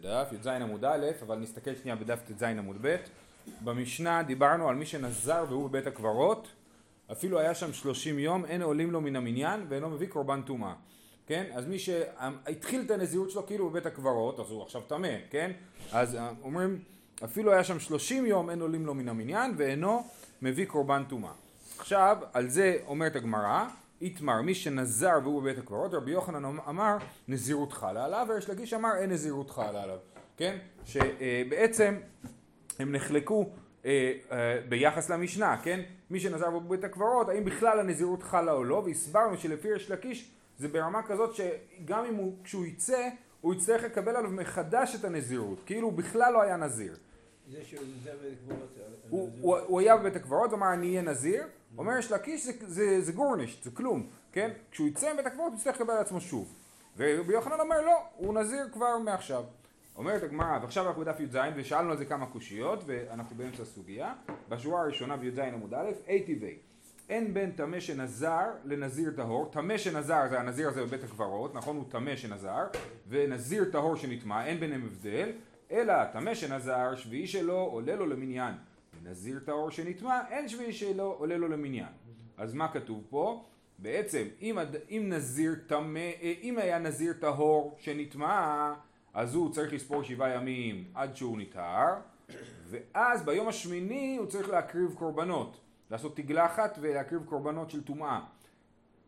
בדף, י"ז עמוד א', אבל נסתכל שנייה בדף ט"ז עמוד ב'. במשנה דיברנו על מי שנזר והוא בבית הקברות, אפילו היה שם שלושים יום, אין עולים לו מן המניין ואינו מביא קורבן טומאה. כן? אז מי שהתחיל את הנזירות שלו כאילו בבית הקברות, אז הוא עכשיו טמא, כן? אז אומרים, אפילו היה שם שלושים יום, אין עולים לו מן המניין ואינו מביא קורבן טומאה. עכשיו, על זה אומרת הגמרא, איתמר, מי שנזר והוא בבית הקברות, רבי יוחנן אמר נזירות חלה עליו, וריש לגיש אמר אין נזירות חלה עליו, כן? שבעצם הם נחלקו אה, אה, ביחס למשנה, כן? מי שנזר בבית הקברות, האם בכלל הנזירות חלה או לא, והסברנו שלפי ריש לקיש זה ברמה כזאת שגם אם הוא, כשהוא יצא, הוא יצטרך לקבל עליו מחדש את הנזירות, כאילו הוא בכלל לא היה נזיר. זה שהוא נזר בבית הקברות. הוא, הוא, הוא היה בבית הקברות, אמר אני אהיה נזיר, אומר יש לקיש זה, גורנישט, זה כלום, כן? כשהוא יצא מבית הקברות הוא יצטרך לקבל על עצמו שוב. ורבי יוחנן אומר לא, הוא נזיר כבר מעכשיו. אומרת הגמרא, ועכשיו אנחנו בדף י"ז ושאלנו על זה כמה קושיות ואנחנו באמצע הסוגיה. בשורה הראשונה בי"ז עמוד א', אי טבעי. אין בין טמא שנזר לנזיר טהור, טמא שנזר זה הנזיר הזה בבית הקברות, נכון? הוא טמא שנזר, ונזיר טהור שנטמע, אין ביניהם הבדל, אלא טמא שנזר, שביעי שלו עולה לו למניין. ונזיר טהור שנטמע, אין שביעי שלו עולה לו למניין. אז מה כתוב פה? בעצם אם, אם נזיר טמא, אה, אם היה נזיר טהור שנטמע, אז הוא צריך לספור שבעה ימים עד שהוא נטהר, ואז ביום השמיני הוא צריך להקריב קורבנות, לעשות תגלחת ולהקריב קורבנות של טומאה.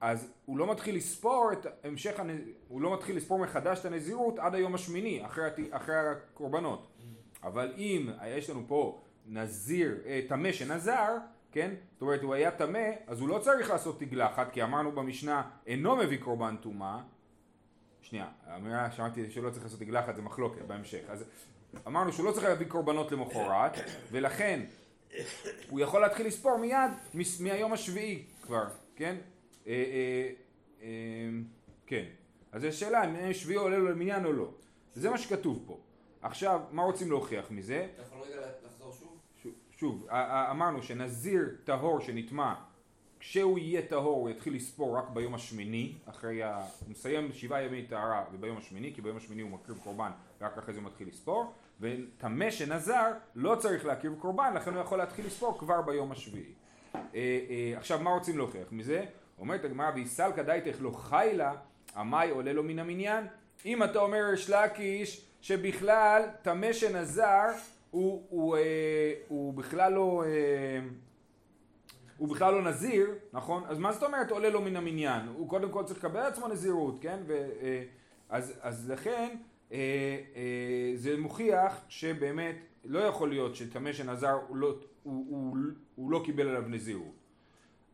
אז הוא לא מתחיל לספור את המשך, הנ... הוא לא מתחיל לספור מחדש את הנזירות עד היום השמיני, אחרי, הת... אחרי הקורבנות. אבל אם יש לנו פה נזיר, אה, טמא שנזר, כן? זאת אומרת הוא היה טמא, אז הוא לא צריך לעשות תגלחת, כי אמרנו במשנה אינו מביא קורבן טומאה. שנייה, האמירה שאמרתי שלא צריך לעשות תגלחת זה מחלוקת בהמשך. אז אמרנו שהוא לא צריך להביא קורבנות למחרת, ולכן הוא יכול להתחיל לספור מיד, מהיום השביעי כבר, כן? אה, אה, אה, כן. אז זו שאלה אם שביעי עולה לו למניין או לא. זה מה שכתוב פה. עכשיו, מה רוצים להוכיח מזה? אתה יכול רגע לחזור שוב? שוב, שוב אמרנו שנזיר טהור שנטמע, כשהוא יהיה טהור הוא יתחיל לספור רק ביום השמיני, אחרי ה... הוא מסיים שבעה ימי טהרה וביום השמיני, כי ביום השמיני הוא מקריב קורבן ורק אחרי זה הוא מתחיל לספור, וטמא שנזר לא צריך להקריב קורבן, לכן הוא יכול להתחיל לספור כבר ביום השביעי. עכשיו, מה רוצים להוכיח מזה? אומרת הגמרא, ויסלקא דייתך לא חיילה, עמאי עולה לו מן המניין. אם אתה אומר ריש לקיש שבכלל טמא שנזר הוא, הוא, אה, הוא בכלל לא אה, הוא בכלל לא נזיר, נכון? אז מה זאת אומרת עולה לו מן המניין? הוא קודם כל צריך לקבל עצמו נזירות, כן? ו, אה, אז, אז לכן אה, אה, זה מוכיח שבאמת לא יכול להיות שטמא שנזר הוא לא, הוא, הוא, הוא לא קיבל עליו נזירות.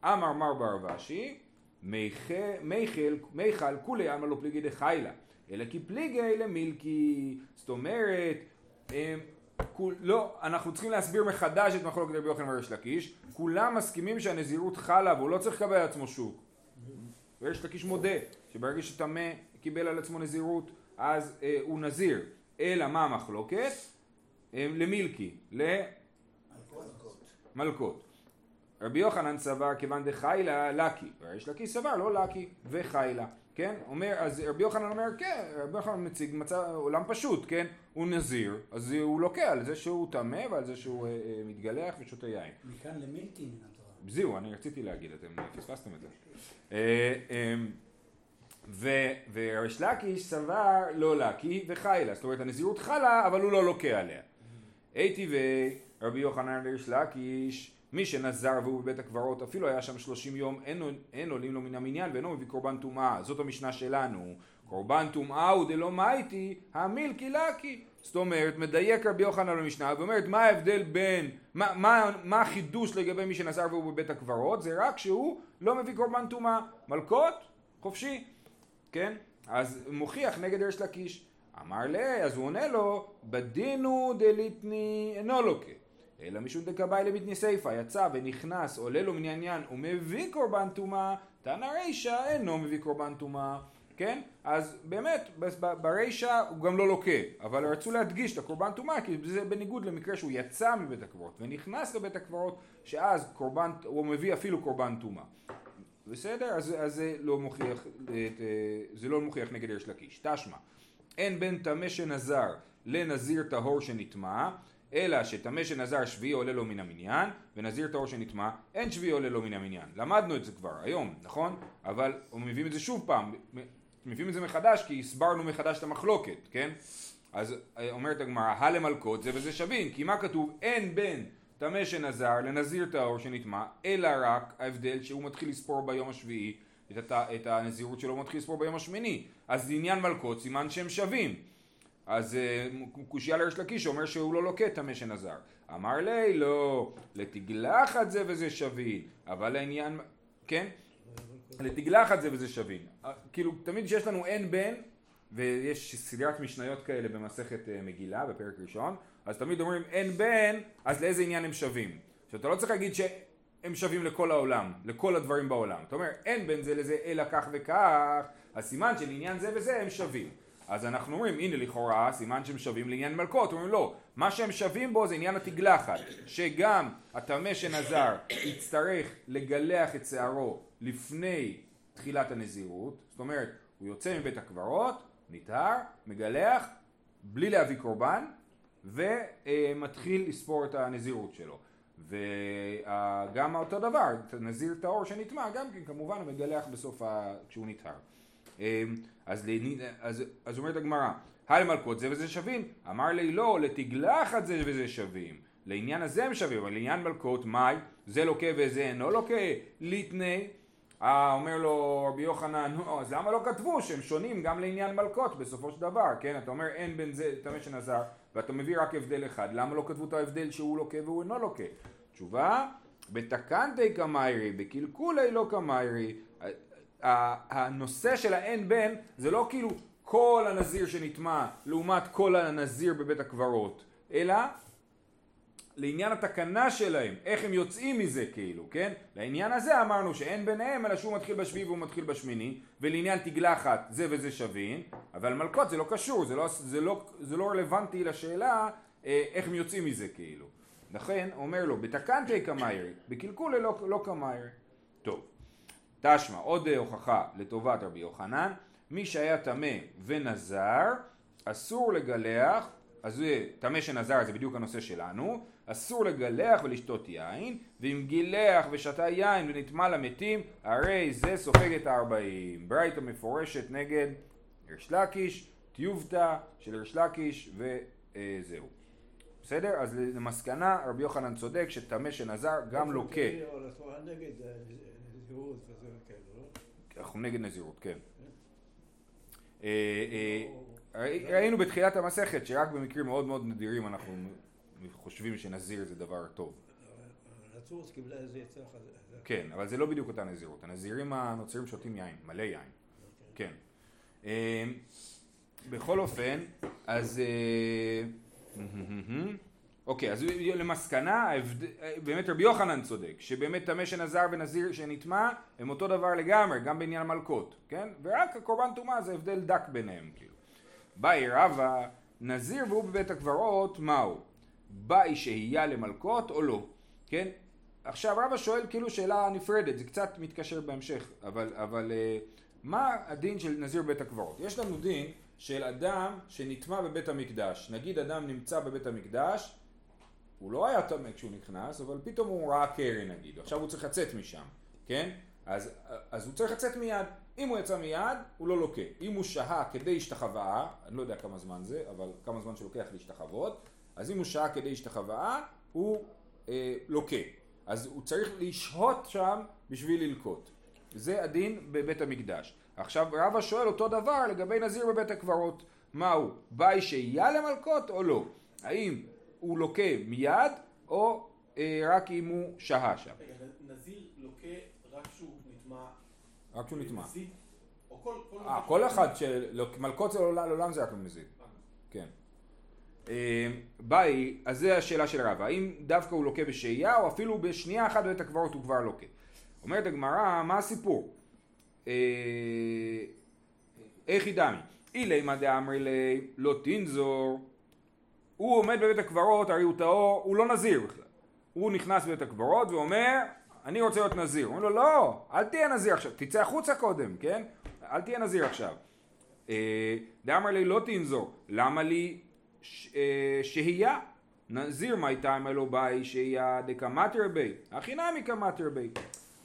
אמר מר ברבשי מיכל כולי עלמא לא פליגי דחיילה אלא כי פליגי למילקי זאת אומרת כול, לא, אנחנו צריכים להסביר מחדש את מחלוקת רבי יוחנן וריש לקיש. כולם מסכימים שהנזירות חלה והוא לא צריך לקבל על עצמו שוק. וריש לקיש מודה שברגע שטמא קיבל על עצמו נזירות אז אה, הוא נזיר. אלא מה המחלוקת? אה, למילקי, למלקות רבי יוחנן סבר כיוון דחיילה לקי, וריש לקיש סבר לא לקי וחיילה, כן? אומר, אז רבי יוחנן אומר, כן, רבי יוחנן מציג מצב, עולם פשוט, כן? הוא נזיר, אז הוא לוקה על זה שהוא טמא ועל זה שהוא אה, אה, מתגלח ושותה יין. מכאן למילקי מן התורה. זהו, אני רציתי להגיד, אתם פספסתם את זה. אה, אה, וריש לקיש סבר לא לקי וחיילה, זאת אומרת הנזירות חלה אבל הוא לא לוקה עליה. הייתי ורבי יוחנן וריש לקיש מי שנזר והוא בבית הקברות אפילו היה שם שלושים יום אין, אין עולים לו מן המניין ואינו מביא קורבן טומאה. זאת המשנה שלנו. קורבן טומאה הוא דלא מייטי המילקי לקי. זאת אומרת מדייק רבי יוחנן במשנה ואומרת מה ההבדל בין מה, מה, מה החידוש לגבי מי שנזר והוא בבית הקברות? זה רק שהוא לא מביא קורבן טומאה. מלקות חופשי כן? אז מוכיח נגד ריש לקיש. אמר לי אז הוא עונה לו בדינו דליטני אינו לוקה אלא משום דקבאי לביטני סיפא, יצא ונכנס, עולה לו מן העניין ומביא קורבן טומאה, תנא רישא אינו מביא קורבן טומאה, כן? אז באמת, ברישא הוא גם לא לוקה, אבל רצו להדגיש את הקורבן טומאה, כי זה בניגוד למקרה שהוא יצא מבית הקברות ונכנס לבית הקברות, שאז קורבן, הוא מביא אפילו קורבן טומאה. בסדר? אז, אז זה לא מוכיח, זה לא מוכיח נגד יש לקיש. תשמע, אין בין טמא שנזר לנזיר טהור שנטמע, אלא שטמא שנזר שביעי עולה לו מן המניין, ונזיר טהור שנטמע, אין שביעי עולה לו מן המניין. למדנו את זה כבר היום, נכון? אבל מביאים את זה שוב פעם, מביאים את זה מחדש כי הסברנו מחדש את המחלוקת, כן? אז אה, אומרת הגמרא, הלמלקות זה וזה שווין, כי מה כתוב? אין בין טמא שנזר לנזיר טהור שנטמע, אלא רק ההבדל שהוא מתחיל לספור ביום השביעי, את, הת... את הנזירות שלו הוא מתחיל לספור ביום השמיני. אז לעניין מלקות סימן שהם שווים. אז אה, קושייה לריש לקיש אומר שהוא לא לוקט טמא שנזר. אמר לי, לא, לתגלחת זה וזה שווין, אבל לעניין, כן? לתגלחת זה וזה שווין. אה, כאילו, תמיד כשיש לנו אין בן, ויש סדרת משניות כאלה במסכת אה, מגילה, בפרק ראשון, אז תמיד אומרים אין בן, אז לאיזה עניין הם שווים. עכשיו אתה לא צריך להגיד שהם שווים לכל העולם, לכל הדברים בעולם. אתה אומר אין בן זה לזה אלא כך וכך, אז סימן שלעניין זה וזה הם שווים. אז אנחנו אומרים הנה לכאורה סימן שהם שווים לעניין מלכות, אומרים לא, מה שהם שווים בו זה עניין התגלחת, שגם הטמא שנזר יצטרך לגלח את שערו לפני תחילת הנזירות, זאת אומרת הוא יוצא מבית הקברות, נטהר, מגלח, בלי להביא קורבן, ומתחיל לספור את הנזירות שלו. וגם אותו דבר, נזיר טהור שנטמע, גם כן כמובן הוא מגלח בסוף ה... כשהוא נטהר. אמ, אז, אז, אז אומרת הגמרא, היי מלכות זה וזה שווים, אמר לי לא, לתגלחת זה וזה שווים, לעניין הזה הם שווים, אבל לעניין מלכות, מאי, זה לוקה וזה אינו לוקה, ליטני, אה, אומר לו רבי יוחנן, אז למה לא כתבו שהם שונים גם לעניין מלכות בסופו של דבר, כן? אתה אומר אין בין זה טמא שנזר, ואתה מביא רק הבדל אחד, למה לא כתבו את ההבדל שהוא לוקה והוא אינו לוקה? תשובה, בתקנתי קמיירי, בקלקולי לא קמיירי, הנושא של האין בן זה לא כאילו כל הנזיר שנטמע לעומת כל הנזיר בבית הקברות, אלא לעניין התקנה שלהם, איך הם יוצאים מזה כאילו, כן? לעניין הזה אמרנו שאין ביניהם אלא שהוא מתחיל בשביעי והוא מתחיל בשמיני ולעניין תגלחת זה וזה שווין אבל מלכות זה לא קשור, זה לא, זה לא, זה לא רלוונטי לשאלה אה, איך הם יוצאים מזה כאילו לכן אומר לו בתקנתי קמיירי, בקלקולי לא, לא קמיירי טוב, תשמע עוד הוכחה לטובת רבי יוחנן מי שהיה טמא ונזר אסור לגלח אז זה טמא שנזר זה בדיוק הנושא שלנו אסור לגלח ולשתות יין, ואם גילח ושתה יין ונטמע למתים, הרי זה סופג את הארבעים. ברייתא מפורשת נגד ריש לקיש, טיובטה של ריש לקיש וזהו. בסדר? אז למסקנה רבי יוחנן צודק שטמא שנזר גם לוקה. אנחנו נגד נזירות, כן. אה, אה, ראינו בתחילת המסכת שרק במקרים מאוד מאוד נדירים אנחנו חושבים שנזיר זה דבר טוב. נצרות קיבלה איזה יצא כן, אבל זה לא בדיוק אותה נזירות. הנזירים הנוצרים שותים יין, מלא יין. כן. אמ, בכל אופן, אז... אוקיי, אז למסקנה, באמת רבי יוחנן צודק, שבאמת טמא שנזר ונזיר שנטמע הם אותו דבר לגמרי, גם בעניין מלכות, כן? ורק הקורבן טומאה זה הבדל דק ביניהם, כאילו. באי רבא, נזיר והוא בבית הקברות, מהו? באי שהייה למלכות או לא, כן? עכשיו רבא שואל כאילו שאלה נפרדת, זה קצת מתקשר בהמשך, אבל, אבל אה, מה הדין של נזיר בית הקברות? יש לנו דין של אדם שנטמע בבית המקדש, נגיד אדם נמצא בבית המקדש, הוא לא היה טמא כשהוא נכנס, אבל פתאום הוא ראה קרן נגיד, עכשיו הוא צריך לצאת משם, כן? אז, אז הוא צריך לצאת מיד, אם הוא יצא מיד, הוא לא לוקה. אם הוא שהה כדי השתחוואה, אני לא יודע כמה זמן זה, אבל כמה זמן שלוקח להשתחוות, אז אם הוא שהה כדי השתחוואה, הוא אה, לוקה. אז הוא צריך לשהות שם בשביל ללקוט. זה הדין בבית המקדש. עכשיו רבא שואל אותו דבר לגבי נזיר בבית הקברות. מהו? באי שהייה למלקות או לא? האם הוא לוקה מיד או אה, רק אם הוא שהה שם? נזיר לוקה רק כשהוא נטמע... רק כשהוא נטמע. או כל, כל, 아, כל אחד של... מלקות זה לעולם זה רק במזיד. כן. אה, ביי, אז זה השאלה של רבא, האם דווקא הוא לוקה בשהייה או אפילו בשנייה אחת בבית הקברות הוא כבר לוקה. אומרת הגמרא, מה הסיפור? אה, איך ידעמי? אילי מה דאמרי לי לא תנזור הוא עומד בבית הקברות, הרי הוא טהור, הוא לא נזיר בכלל. הוא נכנס בבית הקברות ואומר, אני רוצה להיות נזיר. הוא אומר לו, לא, אל תהיה נזיר עכשיו, תצא החוצה קודם, כן? אל תהיה נזיר עכשיו. אה, דאמר לי לא תנזור, למה לי אה, שהייה. נזיר מי תימא לו באי שהייה דקמטר בי, הכי נמי קמטר בי.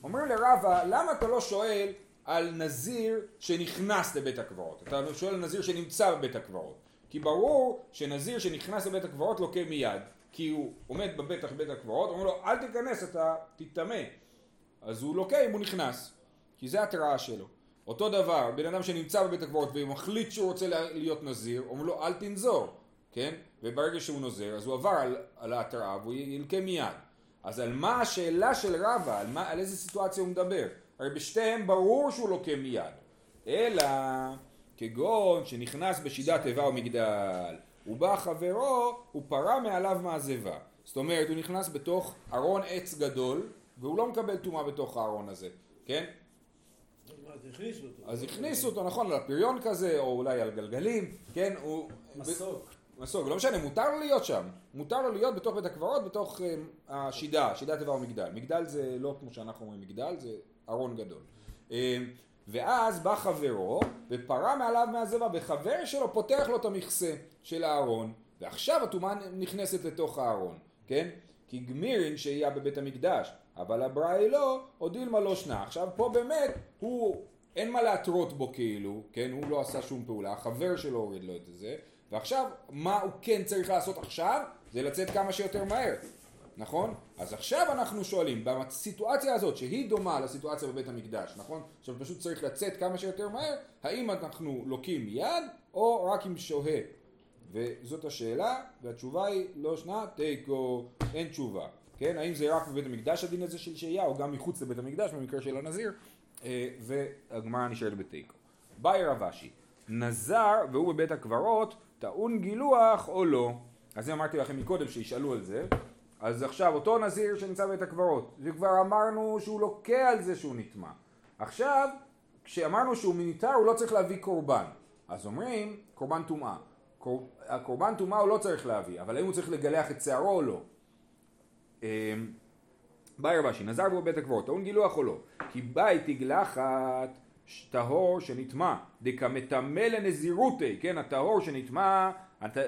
אומר לרבה, למה אתה לא שואל על נזיר שנכנס לבית הקברות? אתה שואל על נזיר שנמצא בבית הקברות. כי ברור שנזיר שנכנס לבית הקברות לוקה מיד. כי הוא עומד בפתח בית הקברות, אומרים לו אל תיכנס אתה תטמא. אז הוא לוקה אם הוא נכנס. כי זה התראה שלו. אותו דבר, בן אדם שנמצא בבית הקברות ומחליט שהוא רוצה להיות נזיר, אומרים לו אל תנזור, כן? וברגע שהוא נוזר, אז הוא עבר על, על ההתראה והוא ילקה מיד. אז על מה השאלה של רבא, על, מה, על איזה סיטואציה הוא מדבר? הרי בשתיהם ברור שהוא לוקה מיד. אלא כגון שנכנס בשידת איבה ומגדל, ובא חברו, הוא פרה מעליו מעזבה. זאת אומרת, הוא נכנס בתוך ארון עץ גדול, והוא לא מקבל טומאה בתוך הארון הזה, כן? אז הכניסו אותו. אז הכניסו אותו, נכון, על הפריון כזה, או אולי על גלגלים, כן, הוא... מסוק. מסוג, לא משנה, מותר לו להיות שם. מותר לו להיות בתוך בית הקברות, בתוך אה, השידה, שידת איבר ומגדל. מגדל זה לא כמו שאנחנו אומרים מגדל, זה ארון גדול. ואז בא חברו, ופרה מעליו מהזבע, וחבר שלו פותח לו את המכסה של הארון, ועכשיו הטומאה נכנסת לתוך הארון, כן? כי גמירין שהייה בבית המקדש, אבל הבראי לא, או דילמה לא שנה. עכשיו פה באמת, הוא, אין מה להתרות בו כאילו, כן? הוא לא עשה שום פעולה, החבר שלו הוריד לו את זה, ועכשיו, מה הוא כן צריך לעשות עכשיו? זה לצאת כמה שיותר מהר, נכון? אז עכשיו אנחנו שואלים, בסיטואציה הזאת, שהיא דומה לסיטואציה בבית המקדש, נכון? עכשיו פשוט צריך לצאת כמה שיותר מהר, האם אנחנו לוקים מיד, או רק עם שוהה? וזאת השאלה, והתשובה היא לא שנה, תיקו, אין תשובה. כן, האם זה רק בבית המקדש הדין הזה של שהייה, או גם מחוץ לבית המקדש במקרה של הנזיר, אה, והגמרא נשארת בתיקו. באי רב אשי, נזר והוא בבית הקברות, טעון גילוח או לא. אז זה אמרתי לכם מקודם שישאלו על זה. אז עכשיו אותו נזיר שנמצא בבית הקברות, וכבר אמרנו שהוא לוקה על זה שהוא נטמע. עכשיו, כשאמרנו שהוא מיניטר הוא לא צריך להביא קורבן. אז אומרים קורבן טומאה. קור... הקורבן טומאה הוא לא צריך להביא, אבל האם הוא צריך לגלח את שערו או לא? אמ, באי רבשי, נזר בו בית הקברות, טעון גילוח או לא? כי באי תגלחת טהור שנטמע, דקמטמא לנזירותי, כן, הטהור שנטמע,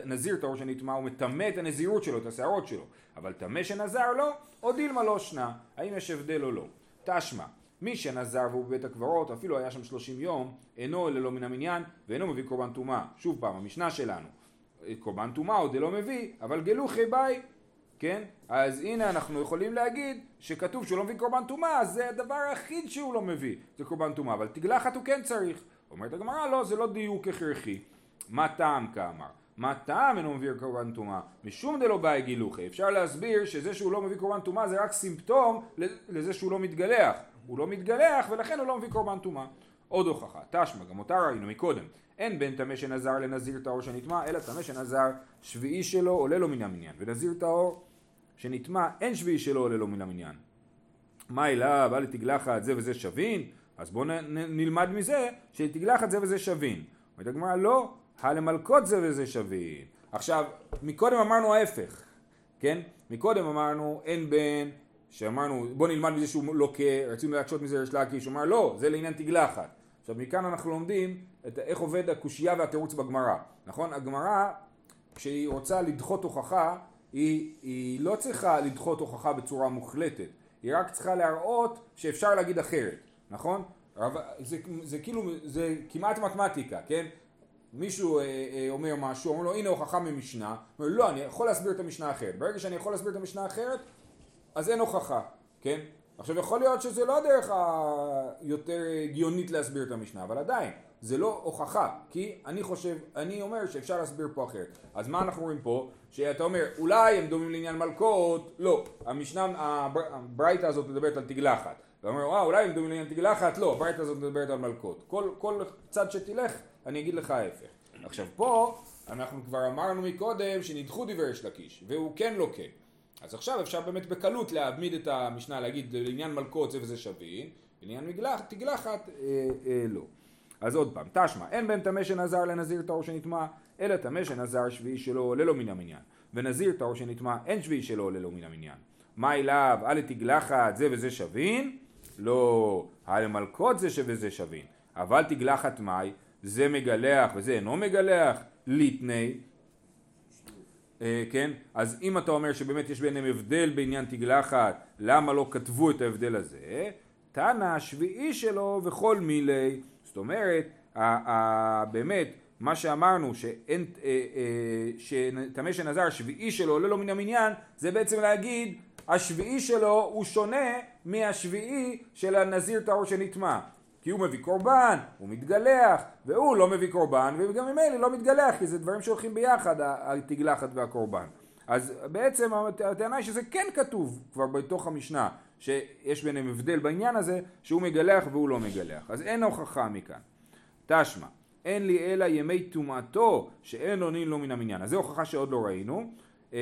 נזיר טהור שנטמע, הוא מטמא את הנזירות שלו, את השערות שלו, אבל טמא שנזר לו, או דילמה לא שנה, האם יש הבדל או לא? תשמע, מי שנזר והוא בבית הקברות, אפילו היה שם שלושים יום, אינו אלא לא מן המניין, ואינו מביא קורבן טומאה. שוב פעם, המשנה שלנו, קורבן טומאה עוד לא מביא, אבל גלוחי ביי, כן? אז הנה אנחנו יכולים להגיד שכתוב שהוא לא מביא קורבן טומאה, אז זה הדבר היחיד שהוא לא מביא, זה קורבן טומאה, אבל תגלחת הוא כן צריך. אומרת הגמרא, לא, זה לא דיוק הכרחי. מה טעם כאמר? מה טעם אינו מביא קורבן טומאה? משום דלא באי גילוחי. אפשר להסביר שזה שהוא לא מביא קורבן טומאה זה רק סימפטום לזה שהוא לא מתגלח. הוא לא מתגלח ולכן הוא לא מביא קורבן טומאה. עוד הוכחה, תשמע, גם אותה ראינו מקודם. אין בין טמא שנזר לנזיר טהור שנטמע, אלא טמא שנזר שביעי שלו עולה לו מן המניין. ונזיר טהור שנטמע אין שביעי שלו עולה לו מן המניין. מה אליו, אל תגלחת זה וזה שווין? אז בואו נלמד מזה שתגלחת זה וזה שווין. אומרת הגמרא לא, הלמלקות זה וזה שווין. עכשיו, מקודם אמרנו ההפך, כן? מקודם אמרנו אין בין, שאמרנו בוא נלמד מזה שהוא לוקה, רצינו להקשות מזה יש לקיש, הוא אמר לא, זה לעניין תגלחת. עכשיו מכאן אנחנו לומדים את איך עובד הקושייה והתירוץ בגמרא, נכון? הגמרא כשהיא רוצה לדחות הוכחה היא, היא לא צריכה לדחות הוכחה בצורה מוחלטת, היא רק צריכה להראות שאפשר להגיד אחרת, נכון? זה, זה כאילו, זה כמעט מתמטיקה, כן? מישהו אה, אה, אומר משהו, אומר לו הנה הוכחה ממשנה, אומר לא, אני יכול להסביר את המשנה האחרת. ברגע שאני יכול להסביר את המשנה האחרת, אז אין הוכחה, כן? עכשיו יכול להיות שזה לא הדרך היותר הגיונית להסביר את המשנה, אבל עדיין, זה לא הוכחה, כי אני חושב, אני אומר שאפשר להסביר פה אחרת. אז מה אנחנו רואים פה? שאתה אומר, אולי הם דומים לעניין מלכות, לא. המשנה, הברייתא הזאת מדברת על תגלחת. אתה אומר, וואו, אולי הם דומים לעניין תגלחת, לא, הברייתא הזאת מדברת על מלכות. כל, כל צד שתלך, אני אגיד לך ההפך. עכשיו פה, אנחנו כבר אמרנו מקודם שנדחו דברי יש לקיש, והוא כן לוקה. אז עכשיו אפשר באמת בקלות להעמיד את המשנה, להגיד לעניין מלכות זה וזה שווין, לעניין מגלח, תגלחת אה, אה, לא. אז עוד פעם, תשמע, אין בין טמא שנזר לנזיר טהור שנטמע, אלא טמא שנזר שביעי שלו עולה לו מן המניין. ונזיר טהור שנטמע, אין שביעי שלו עולה לו מן המניין. מה אליו, אל תגלחת זה וזה שווין? לא, על מלכות זה וזה שווין. אבל תגלחת מאי, זה מגלח וזה אינו מגלח, ליטני. אה, כן? אז אם אתה אומר שבאמת יש ביניהם הבדל בעניין תגלחת, למה לא כתבו את ההבדל הזה? תנא השביעי שלו וכל מילי. זאת אומרת, באמת, מה שאמרנו אה, אה, שטמא שנזר השביעי שלו עולה לו מן המניין, זה בעצם להגיד השביעי שלו הוא שונה מהשביעי של הנזיר טהור שנטמע. כי הוא מביא קורבן, הוא מתגלח, והוא לא מביא קורבן, וגם ממילא לא מתגלח, כי זה דברים שהולכים ביחד, התגלחת והקורבן. אז בעצם הטענה היא שזה כן כתוב כבר בתוך המשנה, שיש ביניהם הבדל בעניין הזה, שהוא מגלח והוא לא מגלח. אז אין הוכחה מכאן. תשמע, אין לי אלא ימי טומאתו שאין עונין לו מן המניין. אז זו הוכחה שעוד לא ראינו. אמ,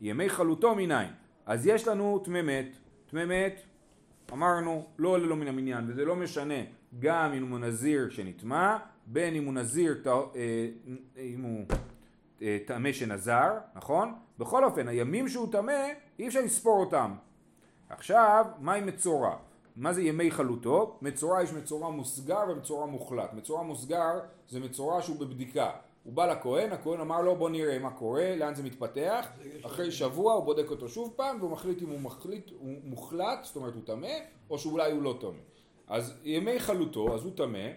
ימי חלוטו מניין. אז יש לנו טמא מת. טמא מת, אמרנו, לא עולה לו מן המניין, וזה לא משנה גם אם הוא נזיר שנטמע, בין אם הוא נזיר, ט- אה, אם הוא אה, טמא שנזר, נכון? בכל אופן, הימים שהוא טמא, אי אפשר לספור אותם. עכשיו, מהי מצורע? מה זה ימי חלוטו? מצורע יש מצורע מוסגר ומצורע מוחלט. מצורע מוסגר זה מצורע שהוא בבדיקה. הוא בא לכהן, הכהן אמר לו בוא נראה מה קורה, לאן זה מתפתח, אחרי שבוע הוא בודק אותו שוב פעם והוא מחליט אם הוא, מחליט, הוא מוחלט, זאת אומרת הוא טמא, או שאולי הוא לא טמא. אז ימי חלוטו, אז הוא טמא,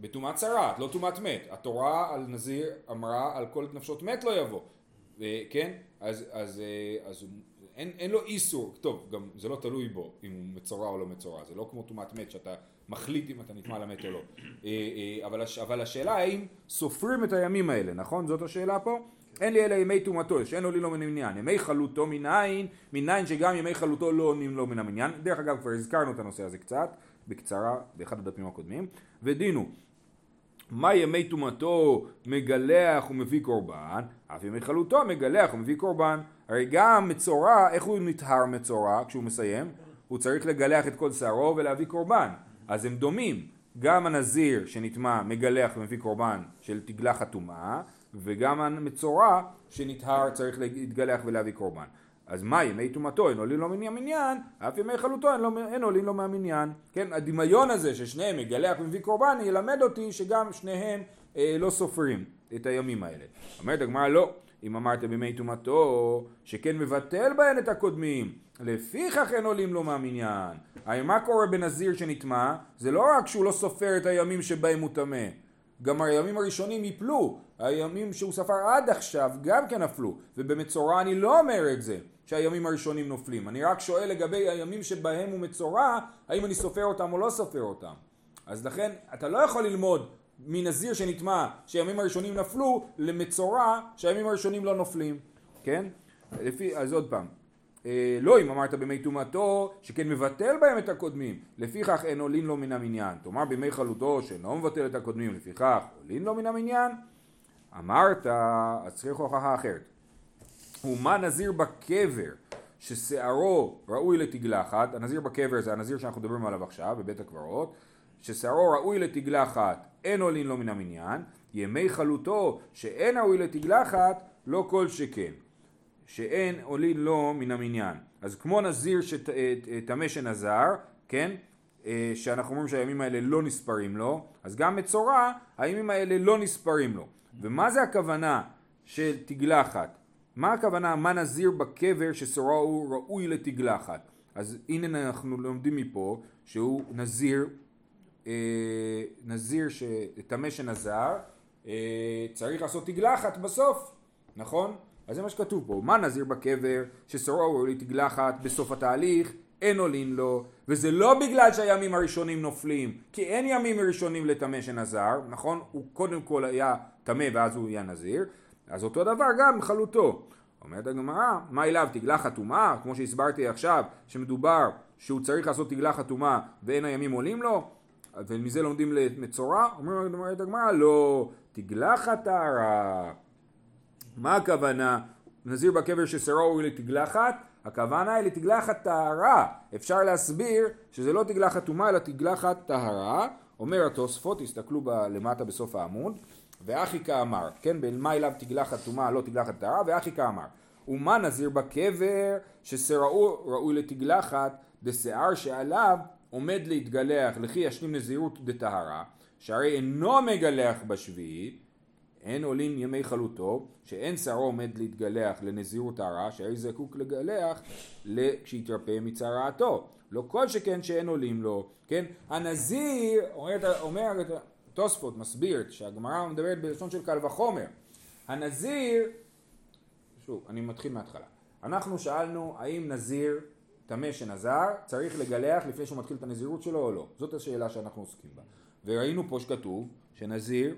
בטומאת צרעת, לא טומאת מת. התורה על נזיר אמרה על כל נפשות מת לא יבוא. כן? אז, אז, אה, אז אין, אין לו איסור, טוב, גם זה לא תלוי בו אם הוא מצורע או לא מצורע, זה לא כמו טומאת מת שאתה מחליט אם אתה נטמע למת או לא. אה, אה, אבל, הש, אבל השאלה האם סופרים את הימים האלה, נכון? זאת השאלה פה? אין לי אלא ימי טומאתו, שאין עולים לו מן המניין. ימי חלוטו מניין, מניין שגם ימי חלוטו לא עונים לו מן המניין. דרך אגב, כבר הזכרנו את הנושא הזה קצת, בקצרה, באחד הדפים הקודמים. ודינו, מה ימי טומאתו מגלח ומביא קורבן, אף ימי חלוטו מגלח ומביא קורבן. הרי גם מצורע, איך הוא נטהר מצורע כשהוא מסיים? הוא צריך לגלח את כל שערו ולהביא קורבן. אז הם דומים. גם הנזיר שנטמע מגלח ומביא קורבן של תגלחת טומאה, וגם המצורע שנטהר צריך להתגלח ולהביא קורבן. אז מה ימי טומאתו אין עולים לו מן המניין, אף ימי חלוטו אין, לו, אין עולים לו מהמניין. כן, הדמיון הזה ששניהם מגלח ומביא קורבן ילמד אותי שגם שניהם אה, לא סופרים את הימים האלה. אומרת הגמרא לא, אם אמרת בימי טומאתו שכן מבטל בהן את הקודמים, לפיכך אין עולים לו מהמניין. הרי מה קורה בנזיר שנטמע? זה לא רק שהוא לא סופר את הימים שבהם הוא טמא, גם הימים הראשונים יפלו, הימים שהוא ספר עד עכשיו גם כן נפלו, ובמצורע אני לא אומר את זה, שהימים הראשונים נופלים, אני רק שואל לגבי הימים שבהם הוא מצורע, האם אני סופר אותם או לא סופר אותם. אז לכן אתה לא יכול ללמוד מנזיר שנטמע שהימים הראשונים נפלו, למצורע שהימים הראשונים לא נופלים, כן? לפי, אז עוד פעם, לא אם אמרת בימי טומאתו שכן מבטל בהם את הקודמים. לפיכך אין עולין לו מן המניין. תאמר בימי חלוטו שאינו מבטל את הקודמים לפיכך עולין לו מן המניין. אמרת אז צריך הוכחה אחרת. ומה נזיר בקבר ששערו ראוי לתגלחת? הנזיר בקבר זה הנזיר שאנחנו מדברים עליו עכשיו בבית הקברות. ששערו ראוי לתגלחת אין עולין לו מן המניין. ימי חלוטו שאין ראוי לתגלחת לא כל שכן שאין עולין לו מן המניין. אז כמו נזיר שטמא שנזר, כן? אה, שאנחנו אומרים שהימים האלה לא נספרים לו, אז גם מצורע, הימים האלה לא נספרים לו. ומה זה הכוונה של תגלחת? מה הכוונה מה נזיר בקבר ששורה הוא ראוי לתגלחת? אז הנה אנחנו לומדים מפה שהוא נזיר, אה, נזיר שטמא שנזר, אה, צריך לעשות תגלחת בסוף, נכון? אז זה מה שכתוב פה, מה נזיר בקבר ששרו הוא לתגלחת בסוף התהליך אין עולין לו וזה לא בגלל שהימים הראשונים נופלים כי אין ימים ראשונים לטמא שנזר נכון? הוא קודם כל היה טמא ואז הוא היה נזיר אז אותו דבר גם חלוטו אומרת הגמרא מה אליו תגלחת טומאה כמו שהסברתי עכשיו שמדובר שהוא צריך לעשות תגלחת טומאה ואין הימים עולים לו ומזה לומדים למצורע. אומרת הגמרא לא תגלחת טהרה מה הכוונה? נזיר בקבר ששרו הוא לתגלחת, הכוונה היא לתגלחת טהרה. אפשר להסביר שזה לא תגלחת טומאה אלא תגלחת טהרה. אומר התוספות, תסתכלו ב- למטה בסוף העמוד, ואחי כאמר, כן, במה אליו תגלחת טומאה לא תגלחת טהרה, ואחי כאמר. ומה נזיר בקבר ששרו ראוי לתגלחת דשיער שעליו עומד להתגלח לכי ישלים נזירות דטהרה, שהרי אינו מגלח בשביעית אין עולים ימי חלוטו, שאין שערו עומד להתגלח לנזירות טהרה, שהרי זקוק לגלח כשיתרפא מצרעתו. לא כל שכן שאין עולים לו, כן? הנזיר, אומר, אומר תוספות, מסביר, שהגמרא מדברת בלשון של קל וחומר. הנזיר, שוב, אני מתחיל מההתחלה. אנחנו שאלנו האם נזיר טמא שנזר צריך לגלח לפני שהוא מתחיל את הנזירות שלו או לא. זאת השאלה שאנחנו עוסקים בה. וראינו פה שכתוב שנזיר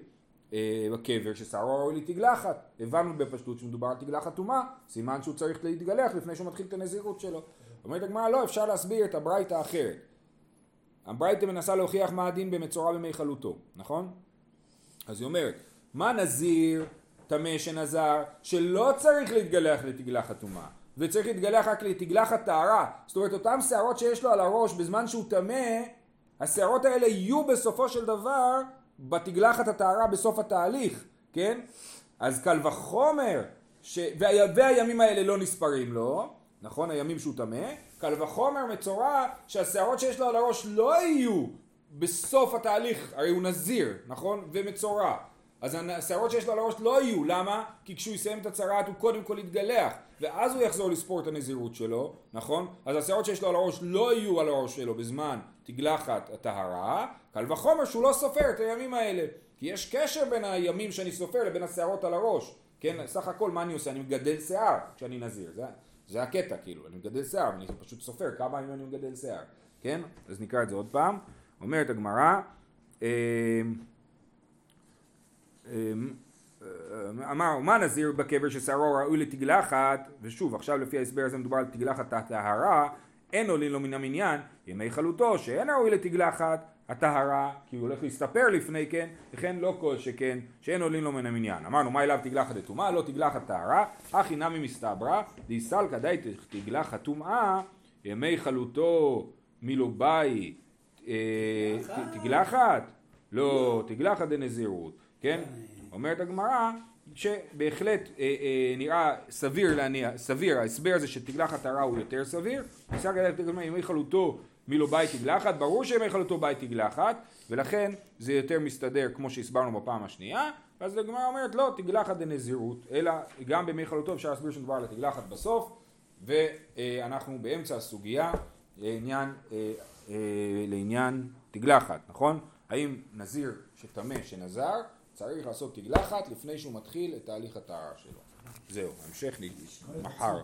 בקבר ששערו ראוי לתגלחת. הבנו בפשטות שמדובר על תגלחת טומאה, סימן שהוא צריך להתגלח לפני שהוא מתחיל את הנזירות שלו. אומרת הגמרא לא, אפשר להסביר את הברייתא האחרת. הברייתא מנסה להוכיח מה הדין במצורע במי חלוטו, נכון? אז היא אומרת, מה נזיר טמא שנזר שלא צריך להתגלח לתגלחת טומאה וצריך להתגלח רק לתגלחת טהרה זאת אומרת אותן שערות שיש לו על הראש בזמן שהוא טמא השערות האלה יהיו בסופו של דבר בתגלחת הטהרה בסוף התהליך, כן? אז קל וחומר, ש... וה... והימים האלה לא נספרים לו, נכון? הימים שהוא טמא, קל וחומר מצורע שהשערות שיש לו על הראש לא יהיו בסוף התהליך, הרי הוא נזיר, נכון? ומצורע. אז השערות שיש לו על הראש לא יהיו, למה? כי כשהוא יסיים את הצרעת הוא קודם כל יתגלח, ואז הוא יחזור לספור את הנזירות שלו, נכון? אז השערות שיש לו על הראש לא יהיו על הראש שלו בזמן תגלחת הטהרה, קל וחומר שהוא לא סופר את הימים האלה, כי יש קשר בין הימים שאני סופר לבין השערות על הראש, כן? סך הכל מה אני עושה? אני מגדל שיער כשאני נזיר, זה, זה הקטע כאילו, אני מגדל שיער, אני פשוט סופר כמה ימים אני מגדל שיער, כן? אז נקרא את זה עוד פעם, אומרת הגמרא אמ, אמ, אמר מה נזיר בקבר ששערו ראוי לתגלחת? ושוב עכשיו לפי ההסבר הזה מדובר על תגלחת הטהרה אין עולין לו מן המניין ימי חלוטו שאין ראוי לתגלחת הטהרה כי הוא הולך להסתפר לפני כן וכן לא כל שכן שאין עולין לו מן המניין אמרנו מה אליו תגלחת לטומאה לא תגלחת טהרה הכי נמי מסתברא דיסלקא די תגלחת טומאה ימי חלוטו מילו ביי אה, תגלחת? לא תגלחת דנזירות כן? אומרת הגמרא שבהחלט אה, אה, נראה סביר להניע, סביר, ההסבר הזה שתגלחת טהרה הוא יותר סביר, ניסה גדלת ימי חלוטו מלא בית תגלחת, ברור שימי חלוטו בית תגלחת, ולכן זה יותר מסתדר כמו שהסברנו בפעם השנייה, ואז הגמרא אומרת לא, תגלחת דנזירות, אלא גם בימי חלוטו אפשר להסביר שמדובר על התגלחת בסוף, ואנחנו באמצע הסוגיה לעניין, אה, אה, לעניין תגלחת, נכון? האם נזיר שטמא שנזר צריך לעשות תגלחת לפני שהוא מתחיל את תהליך הטהרה שלו. זהו, המשך מחר.